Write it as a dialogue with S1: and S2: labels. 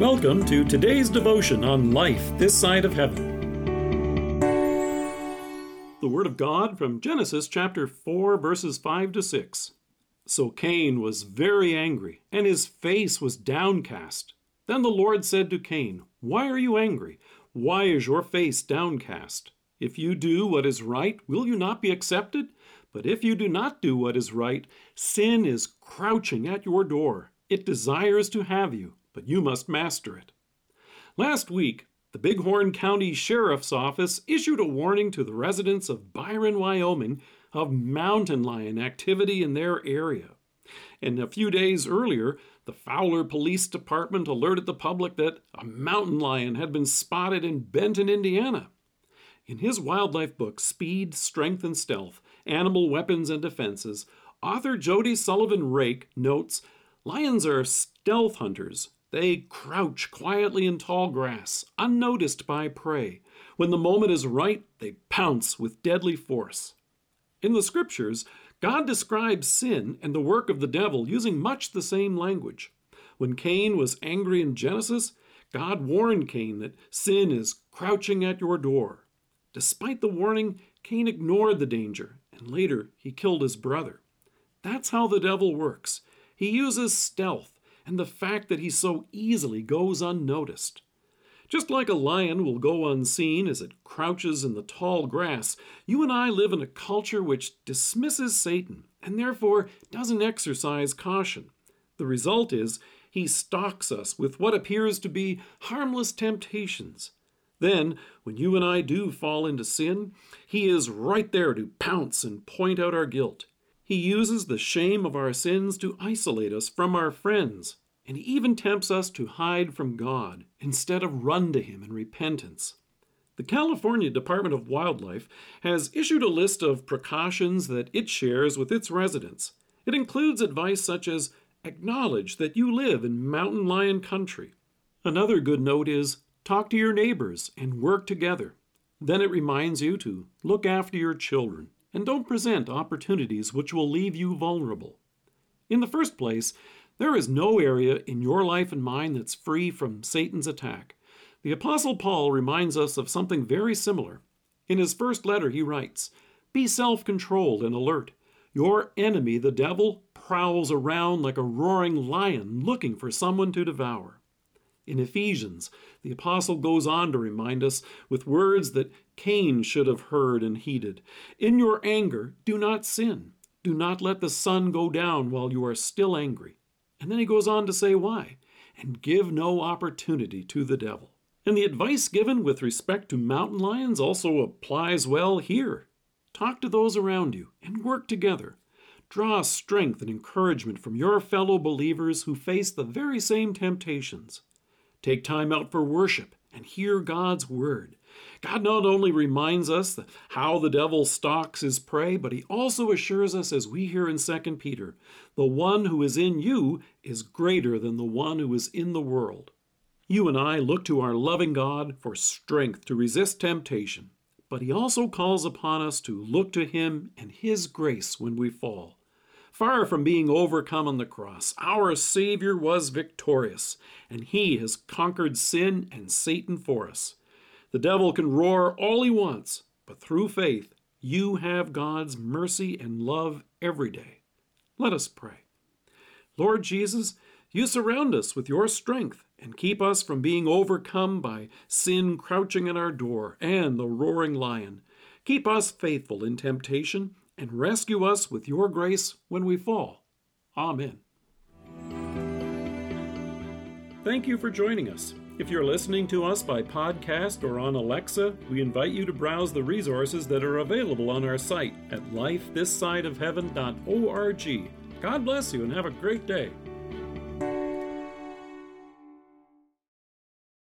S1: Welcome to today's devotion on life this side of heaven. The Word of God from Genesis chapter 4, verses 5 to 6. So Cain was very angry, and his face was downcast. Then the Lord said to Cain, Why are you angry? Why is your face downcast? If you do what is right, will you not be accepted? But if you do not do what is right, sin is crouching at your door. It desires to have you but you must master it. Last week, the Bighorn County Sheriff's Office issued a warning to the residents of Byron, Wyoming, of mountain lion activity in their area. And a few days earlier, the Fowler Police Department alerted the public that a mountain lion had been spotted in Benton, Indiana. In his wildlife book, Speed, Strength, and Stealth Animal Weapons and Defenses, author Jody Sullivan Rake notes lions are stealth hunters they crouch quietly in tall grass, unnoticed by prey. When the moment is right, they pounce with deadly force. In the scriptures, God describes sin and the work of the devil using much the same language. When Cain was angry in Genesis, God warned Cain that sin is crouching at your door. Despite the warning, Cain ignored the danger, and later he killed his brother. That's how the devil works. He uses stealth and the fact that he so easily goes unnoticed. Just like a lion will go unseen as it crouches in the tall grass, you and I live in a culture which dismisses Satan and therefore doesn't exercise caution. The result is he stalks us with what appears to be harmless temptations. Then, when you and I do fall into sin, he is right there to pounce and point out our guilt. He uses the shame of our sins to isolate us from our friends, and he even tempts us to hide from God instead of run to him in repentance. The California Department of Wildlife has issued a list of precautions that it shares with its residents. It includes advice such as acknowledge that you live in mountain lion country. Another good note is talk to your neighbors and work together. Then it reminds you to look after your children and don't present opportunities which will leave you vulnerable. In the first place, there is no area in your life and mine that's free from Satan's attack. The Apostle Paul reminds us of something very similar. In his first letter, he writes Be self controlled and alert. Your enemy, the devil, prowls around like a roaring lion looking for someone to devour. In Ephesians, the apostle goes on to remind us with words that Cain should have heard and heeded In your anger, do not sin. Do not let the sun go down while you are still angry. And then he goes on to say why. And give no opportunity to the devil. And the advice given with respect to mountain lions also applies well here. Talk to those around you and work together. Draw strength and encouragement from your fellow believers who face the very same temptations. Take time out for worship and hear God's word. God not only reminds us how the devil stalks his prey, but he also assures us, as we hear in 2 Peter, the one who is in you is greater than the one who is in the world. You and I look to our loving God for strength to resist temptation, but he also calls upon us to look to him and his grace when we fall. Far from being overcome on the cross, our Savior was victorious, and He has conquered sin and Satan for us. The devil can roar all he wants, but through faith, you have God's mercy and love every day. Let us pray. Lord Jesus, you surround us with your strength and keep us from being overcome by sin crouching at our door and the roaring lion. Keep us faithful in temptation and rescue us with your grace when we fall. Amen. Thank you for joining us. If you're listening to us by podcast or on Alexa, we invite you to browse the resources that are available on our site at lifethissideofheaven.org. God bless you and have a great day.